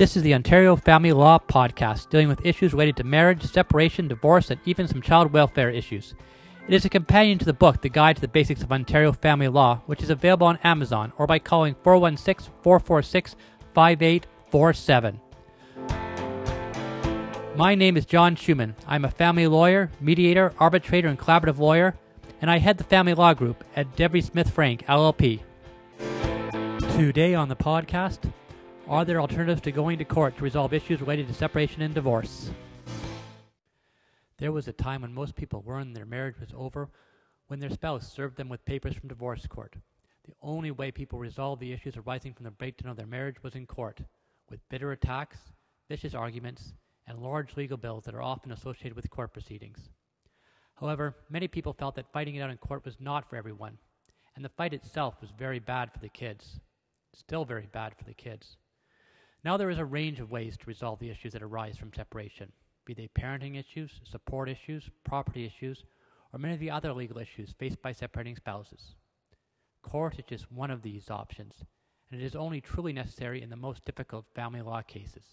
This is the Ontario Family Law Podcast, dealing with issues related to marriage, separation, divorce, and even some child welfare issues. It is a companion to the book, The Guide to the Basics of Ontario Family Law, which is available on Amazon or by calling 416 446 5847. My name is John Schuman. I'm a family lawyer, mediator, arbitrator, and collaborative lawyer, and I head the family law group at Devry Smith Frank, LLP. Today on the podcast, are there alternatives to going to court to resolve issues related to separation and divorce? There was a time when most people learned their marriage was over when their spouse served them with papers from divorce court. The only way people resolved the issues arising from the breakdown of their marriage was in court, with bitter attacks, vicious arguments, and large legal bills that are often associated with court proceedings. However, many people felt that fighting it out in court was not for everyone, and the fight itself was very bad for the kids. Still very bad for the kids. Now there is a range of ways to resolve the issues that arise from separation, be they parenting issues, support issues, property issues, or many of the other legal issues faced by separating spouses. Court is just one of these options, and it is only truly necessary in the most difficult family law cases.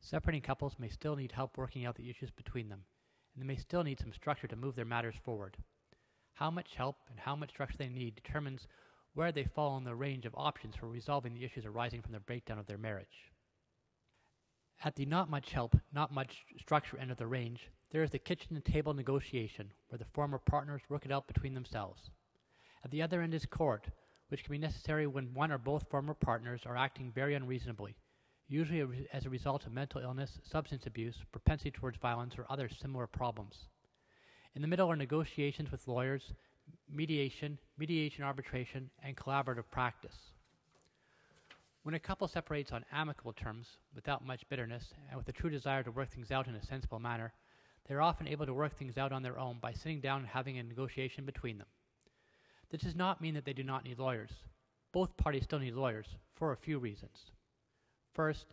Separating couples may still need help working out the issues between them, and they may still need some structure to move their matters forward. How much help and how much structure they need determines where they fall in the range of options for resolving the issues arising from the breakdown of their marriage. At the not much help, not much structure end of the range, there is the kitchen and table negotiation, where the former partners work it out between themselves. At the other end is court, which can be necessary when one or both former partners are acting very unreasonably, usually as a result of mental illness, substance abuse, propensity towards violence, or other similar problems. In the middle are negotiations with lawyers, mediation, mediation arbitration, and collaborative practice. When a couple separates on amicable terms, without much bitterness, and with a true desire to work things out in a sensible manner, they are often able to work things out on their own by sitting down and having a negotiation between them. This does not mean that they do not need lawyers. Both parties still need lawyers, for a few reasons. First,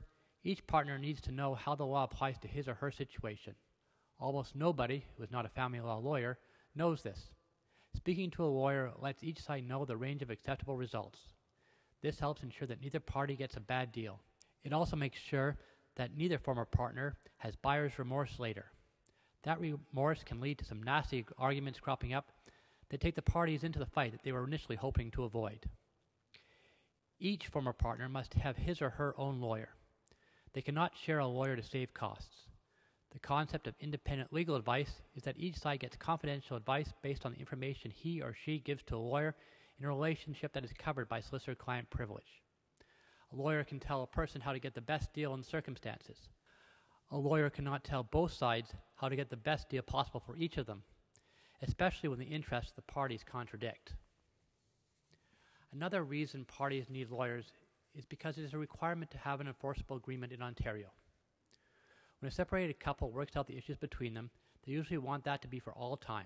each partner needs to know how the law applies to his or her situation. Almost nobody, who is not a family law lawyer, knows this. Speaking to a lawyer lets each side know the range of acceptable results. This helps ensure that neither party gets a bad deal. It also makes sure that neither former partner has buyer's remorse later. That remorse can lead to some nasty arguments cropping up that take the parties into the fight that they were initially hoping to avoid. Each former partner must have his or her own lawyer. They cannot share a lawyer to save costs. The concept of independent legal advice is that each side gets confidential advice based on the information he or she gives to a lawyer in a relationship that is covered by solicitor client privilege. A lawyer can tell a person how to get the best deal in circumstances. A lawyer cannot tell both sides how to get the best deal possible for each of them, especially when the interests of the parties contradict. Another reason parties need lawyers is because it is a requirement to have an enforceable agreement in Ontario. When a separated couple works out the issues between them, they usually want that to be for all time.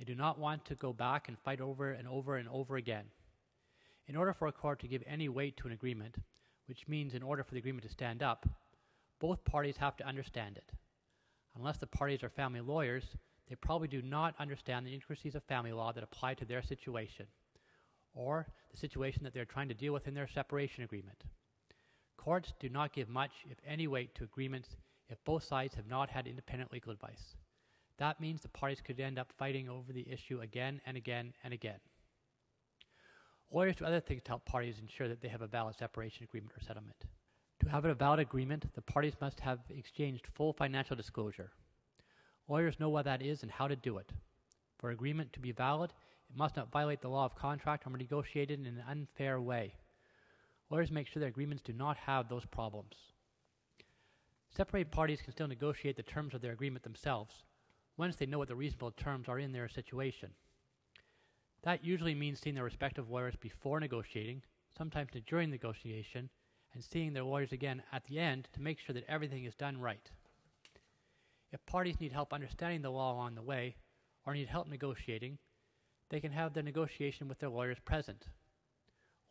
They do not want to go back and fight over and over and over again. In order for a court to give any weight to an agreement, which means in order for the agreement to stand up, both parties have to understand it. Unless the parties are family lawyers, they probably do not understand the intricacies of family law that apply to their situation, or the situation that they're trying to deal with in their separation agreement. Courts do not give much, if any, weight to agreements if both sides have not had independent legal advice. That means the parties could end up fighting over the issue again and again and again. Lawyers do other things to help parties ensure that they have a valid separation agreement or settlement. To have a valid agreement, the parties must have exchanged full financial disclosure. Lawyers know what that is and how to do it. For agreement to be valid, it must not violate the law of contract or be negotiated in an unfair way. Lawyers make sure their agreements do not have those problems. Separated parties can still negotiate the terms of their agreement themselves, once they know what the reasonable terms are in their situation. That usually means seeing their respective lawyers before negotiating, sometimes during negotiation, and seeing their lawyers again at the end to make sure that everything is done right. If parties need help understanding the law along the way, or need help negotiating, they can have their negotiation with their lawyers present.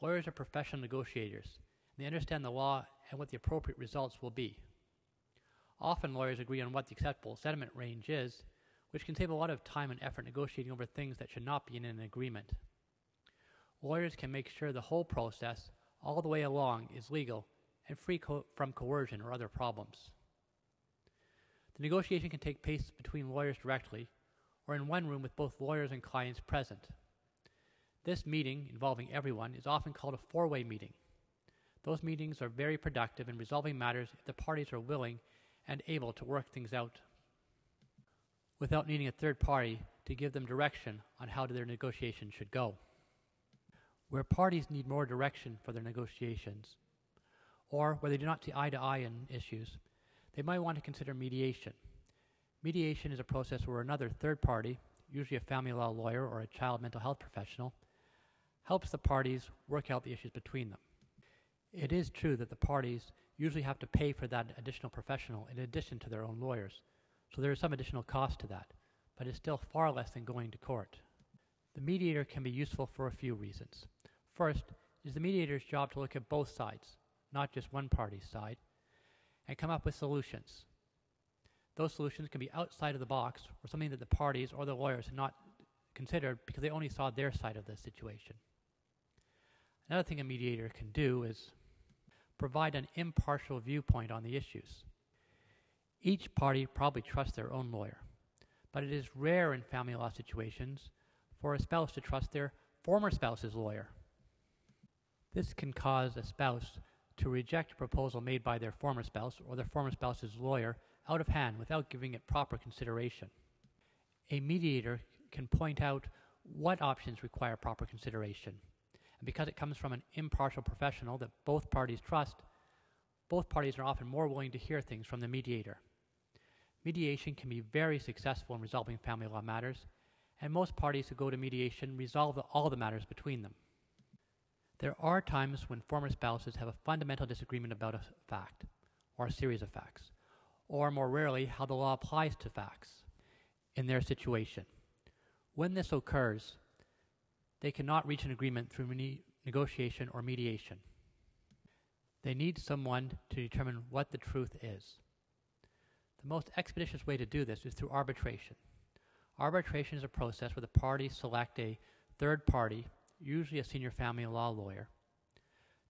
Lawyers are professional negotiators, they understand the law and what the appropriate results will be. Often lawyers agree on what the acceptable settlement range is, which can save a lot of time and effort negotiating over things that should not be in an agreement. Lawyers can make sure the whole process, all the way along, is legal and free co- from coercion or other problems. The negotiation can take place between lawyers directly or in one room with both lawyers and clients present. This meeting, involving everyone, is often called a four way meeting. Those meetings are very productive in resolving matters if the parties are willing and able to work things out without needing a third party to give them direction on how their negotiation should go. Where parties need more direction for their negotiations, or where they do not see eye to eye on issues, they might want to consider mediation. Mediation is a process where another third party, usually a family law lawyer or a child mental health professional, helps the parties work out the issues between them. It is true that the parties usually have to pay for that additional professional in addition to their own lawyers, so there is some additional cost to that, but it's still far less than going to court. The mediator can be useful for a few reasons. First, it is the mediator's job to look at both sides, not just one party's side, and come up with solutions. Those solutions can be outside of the box or something that the parties or the lawyers had not considered because they only saw their side of the situation. Another thing a mediator can do is provide an impartial viewpoint on the issues. Each party probably trusts their own lawyer, but it is rare in family law situations for a spouse to trust their former spouse's lawyer. This can cause a spouse to reject a proposal made by their former spouse or their former spouse's lawyer out of hand without giving it proper consideration. A mediator can point out what options require proper consideration. And because it comes from an impartial professional that both parties trust, both parties are often more willing to hear things from the mediator. Mediation can be very successful in resolving family law matters, and most parties who go to mediation resolve all the matters between them. There are times when former spouses have a fundamental disagreement about a fact, or a series of facts, or more rarely, how the law applies to facts in their situation. When this occurs, they cannot reach an agreement through negotiation or mediation. They need someone to determine what the truth is. The most expeditious way to do this is through arbitration. Arbitration is a process where the parties select a third party, usually a senior family law lawyer,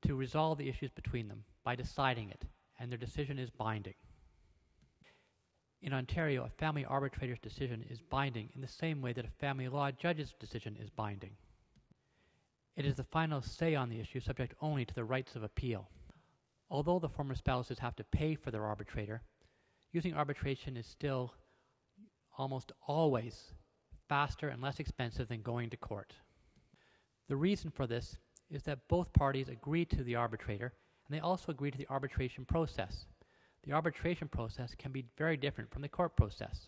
to resolve the issues between them by deciding it, and their decision is binding. In Ontario, a family arbitrator's decision is binding in the same way that a family law judge's decision is binding. It is the final say on the issue, subject only to the rights of appeal. Although the former spouses have to pay for their arbitrator, using arbitration is still almost always faster and less expensive than going to court. The reason for this is that both parties agree to the arbitrator and they also agree to the arbitration process. The arbitration process can be very different from the court process.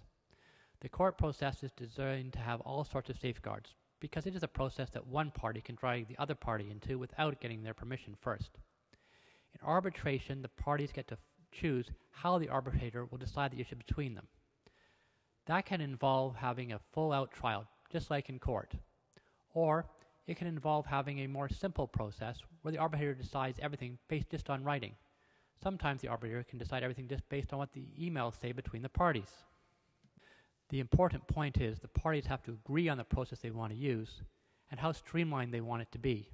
The court process is designed to have all sorts of safeguards because it is a process that one party can drag the other party into without getting their permission first. In arbitration, the parties get to choose how the arbitrator will decide the issue between them. That can involve having a full out trial, just like in court. Or it can involve having a more simple process where the arbitrator decides everything based just on writing. Sometimes the arbitrator can decide everything just based on what the emails say between the parties. The important point is the parties have to agree on the process they want to use and how streamlined they want it to be.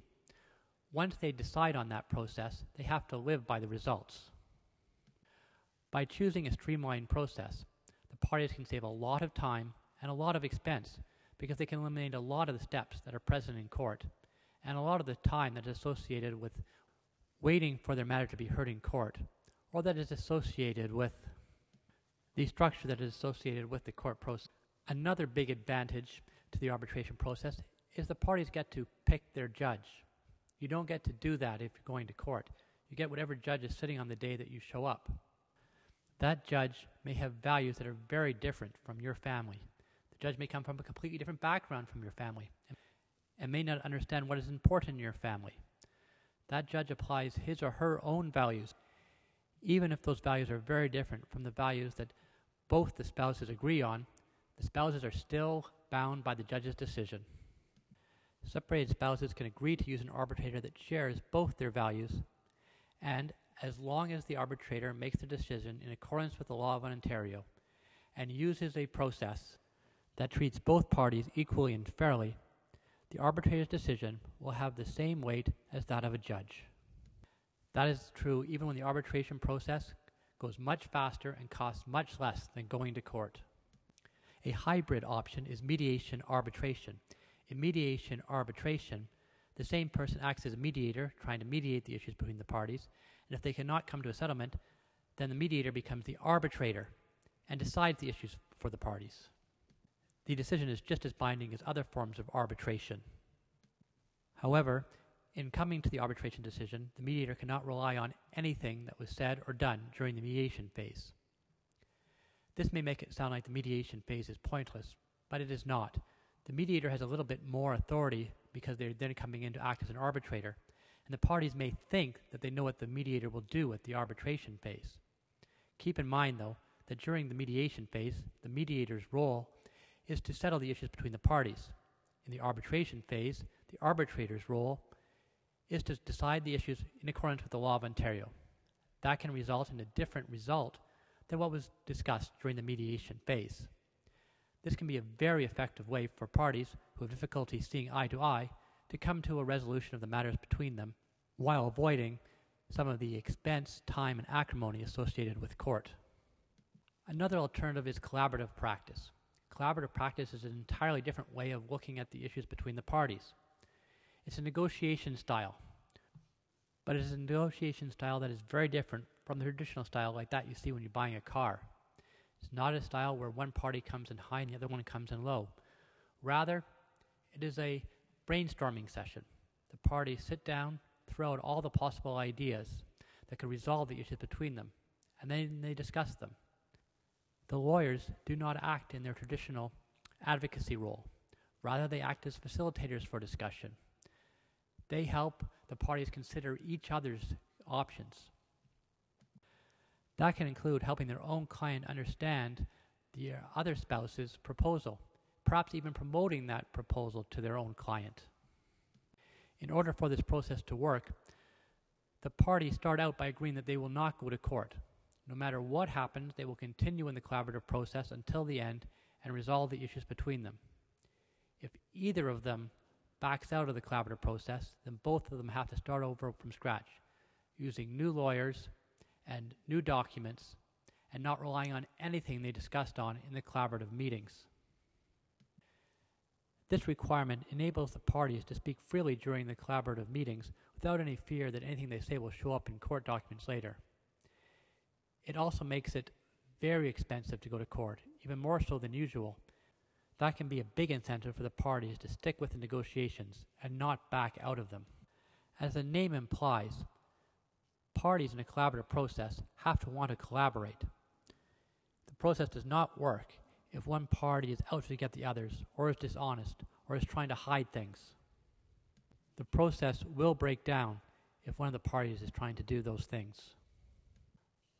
Once they decide on that process, they have to live by the results. By choosing a streamlined process, the parties can save a lot of time and a lot of expense because they can eliminate a lot of the steps that are present in court and a lot of the time that is associated with waiting for their matter to be heard in court or that is associated with the structure that is associated with the court process. Another big advantage to the arbitration process is the parties get to pick their judge. You don't get to do that if you're going to court. You get whatever judge is sitting on the day that you show up. That judge may have values that are very different from your family. The judge may come from a completely different background from your family and, may not understand what is important in your family. That judge applies his or her own values, even if those values are very different from the values that both the spouses agree on. The spouses are still bound by the judge's decision. Separated spouses can agree to use an arbitrator that shares both their values and as long as the arbitrator makes the decision in accordance with the law of Ontario and uses a process that treats both parties equally and fairly, the arbitrator's decision will have the same weight as that of a judge. That is true even when the arbitration process goes much faster and costs much less than going to court. A hybrid option is mediation arbitration. In mediation arbitration, the same person acts as a mediator, trying to mediate the issues between the parties, and if they cannot come to a settlement, then the mediator becomes the arbitrator and decides the issues for the parties. The decision is just as binding as other forms of arbitration. However, in coming to the arbitration decision, the mediator cannot rely on anything that was said or done during the mediation phase. This may make it sound like the mediation phase is pointless, but it is not. The mediator has a little bit more authority because they're then coming in to act as an arbitrator, and the parties may think that they know what the mediator will do at the arbitration phase. Keep in mind, though, that during the mediation phase, the mediator's role is to settle the issues between the parties. In the arbitration phase, the arbitrator's role is to decide the issues in accordance with the law of Ontario. That can result in a different result than what was discussed during the mediation phase. This can be a very effective way for parties who have difficulty seeing eye to eye to come to a resolution of the matters between them while avoiding some of the expense, time, and acrimony associated with court. Another alternative is collaborative practice. Collaborative practice is an entirely different way of looking at the issues between the parties. It's a negotiation style, but it's a negotiation style that is very different from the traditional style like that you see when you're buying a car. It's not a style where one party comes in high and the other one comes in low. Rather, it is a brainstorming session. The parties sit down, throw out all the possible ideas that could resolve the issues between them, and then they discuss them. The lawyers do not act in their traditional advocacy role. Rather, they act as facilitators for discussion. They help the parties consider each other's options. That can include helping their own client understand the other spouse's proposal, perhaps even promoting that proposal to their own client. In order for this process to work, the parties start out by agreeing that they will not go to court. No matter what happens, they will continue in the collaborative process until the end and resolve the issues between them. If either of them backs out of the collaborative process, then both of them have to start over from scratch, using new lawyers and new documents, and not relying on anything they discussed on in the collaborative meetings. This requirement enables the parties to speak freely during the collaborative meetings without any fear that anything they say will show up in court documents later. It also makes it very expensive to go to court, even more so than usual. That can be a big incentive for the parties to stick with the negotiations and not back out of them. As the name implies, parties in a collaborative process have to want to collaborate. The process does not work if one party is out to get the others, or is dishonest, or is trying to hide things. The process will break down if one of the parties is trying to do those things.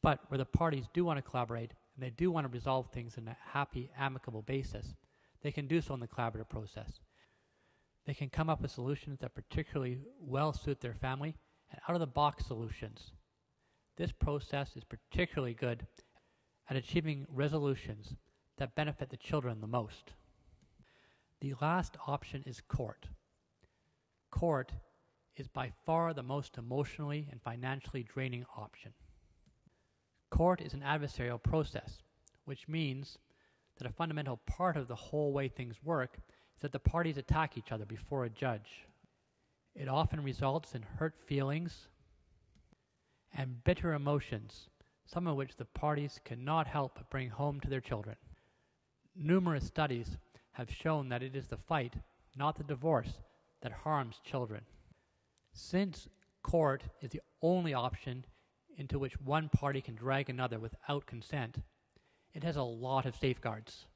But where the parties do want to collaborate and they do want to resolve things in a happy, amicable basis, they can do so in the collaborative process. They can come up with solutions that particularly well suit their family and out of the box solutions. This process is particularly good at achieving resolutions that benefit the children the most. The last option is court. Court is by far the most emotionally and financially draining option. Court is an adversarial process, which means that a fundamental part of the whole way things work is that the parties attack each other before a judge. It often results in hurt feelings and bitter emotions, some of which the parties cannot help but bring home to their children. Numerous studies have shown that it is the fight, not the divorce, that harms children. Since court is the only option into which one party can drag another without consent, it has a lot of safeguards.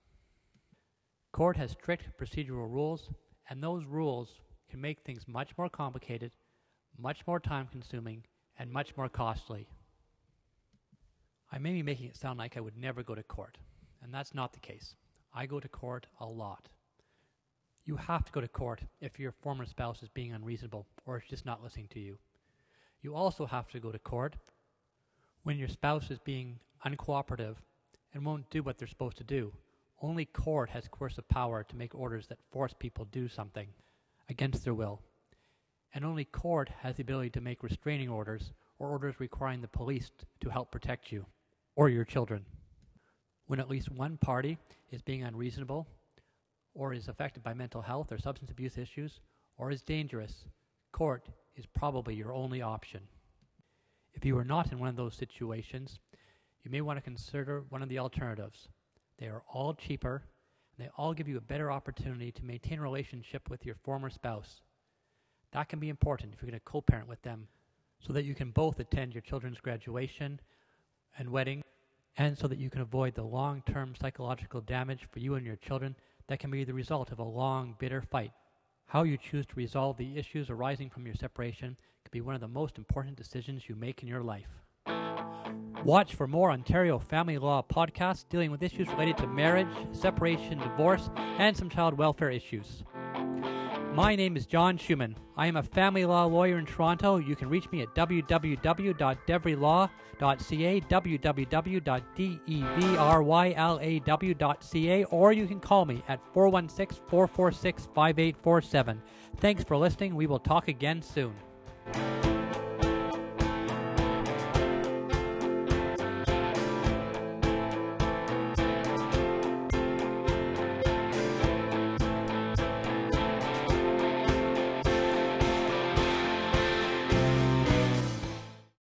Court has strict procedural rules, and those rules can make things much more complicated, much more time consuming, and much more costly. I may be making it sound like I would never go to court, and that's not the case. I go to court a lot. You have to go to court if your former spouse is being unreasonable or is just not listening to you. You also have to go to court when your spouse is being uncooperative and won't do what they're supposed to do. Only court has coercive power to make orders that force people to do something against their will. And only court has the ability to make restraining orders or orders requiring the police to help protect you or your children. When at least one party is being unreasonable, or is affected by mental health or substance abuse issues, or is dangerous, court is probably your only option. If you are not in one of those situations, you may want to consider one of the alternatives. They are all cheaper, and they all give you a better opportunity to maintain a relationship with your former spouse. That can be important if you're going to co parent with them so that you can both attend your children's graduation and wedding, and so that you can avoid the long term psychological damage for you and your children that can be the result of a long, bitter fight. How you choose to resolve the issues arising from your separation can be one of the most important decisions you make in your life. Watch for more Ontario family law podcasts dealing with issues related to marriage, separation, divorce, and some child welfare issues. My name is John Schuman. I am a family law lawyer in Toronto. You can reach me at www.devrylaw.ca, www.devrylaw.ca, or you can call me at 416 446 5847. Thanks for listening. We will talk again soon.